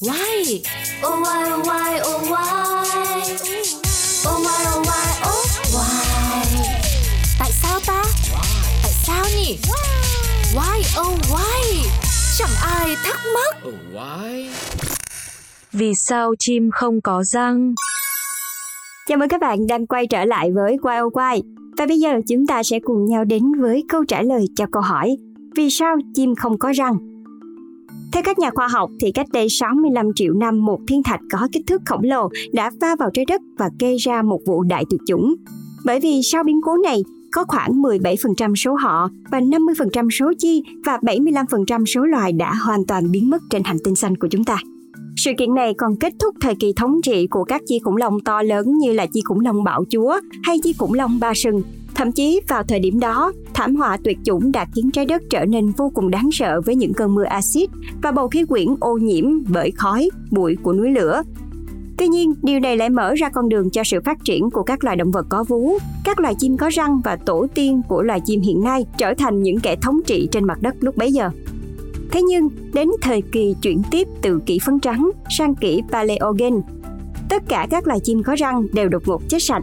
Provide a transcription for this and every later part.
Why? Oh why oh why oh why Oh why oh why oh why Tại sao ta? Tại sao nhỉ? Why oh why? Chẳng ai thắc mắc. Oh, why? Vì sao chim không có răng? Chào mừng các bạn đang quay trở lại với Why Oh Why. Và bây giờ chúng ta sẽ cùng nhau đến với câu trả lời cho câu hỏi Vì sao chim không có răng? Theo các nhà khoa học thì cách đây 65 triệu năm một thiên thạch có kích thước khổng lồ đã va vào trái đất và gây ra một vụ đại tuyệt chủng. Bởi vì sau biến cố này, có khoảng 17% số họ và 50% số chi và 75% số loài đã hoàn toàn biến mất trên hành tinh xanh của chúng ta. Sự kiện này còn kết thúc thời kỳ thống trị của các chi khủng long to lớn như là chi khủng long bạo chúa hay chi khủng long ba sừng. Thậm chí vào thời điểm đó, thảm họa tuyệt chủng đã khiến trái đất trở nên vô cùng đáng sợ với những cơn mưa axit và bầu khí quyển ô nhiễm bởi khói, bụi của núi lửa. Tuy nhiên, điều này lại mở ra con đường cho sự phát triển của các loài động vật có vú, các loài chim có răng và tổ tiên của loài chim hiện nay trở thành những kẻ thống trị trên mặt đất lúc bấy giờ. Thế nhưng, đến thời kỳ chuyển tiếp từ kỷ phấn trắng sang kỷ Paleogen, tất cả các loài chim có răng đều đột ngột chết sạch.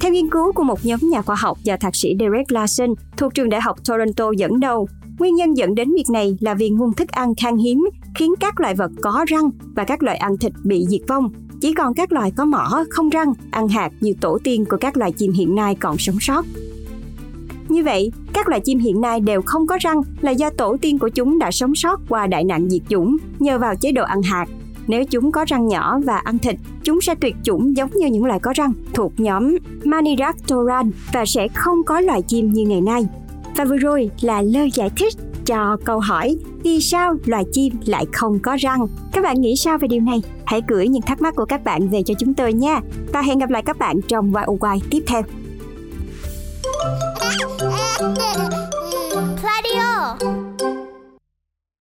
Theo nghiên cứu của một nhóm nhà khoa học và thạc sĩ Derek Larson thuộc trường đại học Toronto dẫn đầu, nguyên nhân dẫn đến việc này là vì nguồn thức ăn khan hiếm khiến các loài vật có răng và các loài ăn thịt bị diệt vong. Chỉ còn các loài có mỏ, không răng, ăn hạt như tổ tiên của các loài chim hiện nay còn sống sót. Như vậy, các loài chim hiện nay đều không có răng là do tổ tiên của chúng đã sống sót qua đại nạn diệt chủng nhờ vào chế độ ăn hạt. Nếu chúng có răng nhỏ và ăn thịt, chúng sẽ tuyệt chủng giống như những loài có răng thuộc nhóm Maniraptoran và sẽ không có loài chim như ngày nay. Và vừa rồi là lời giải thích cho câu hỏi vì sao loài chim lại không có răng. Các bạn nghĩ sao về điều này? Hãy gửi những thắc mắc của các bạn về cho chúng tôi nha. Và hẹn gặp lại các bạn trong YOY tiếp theo.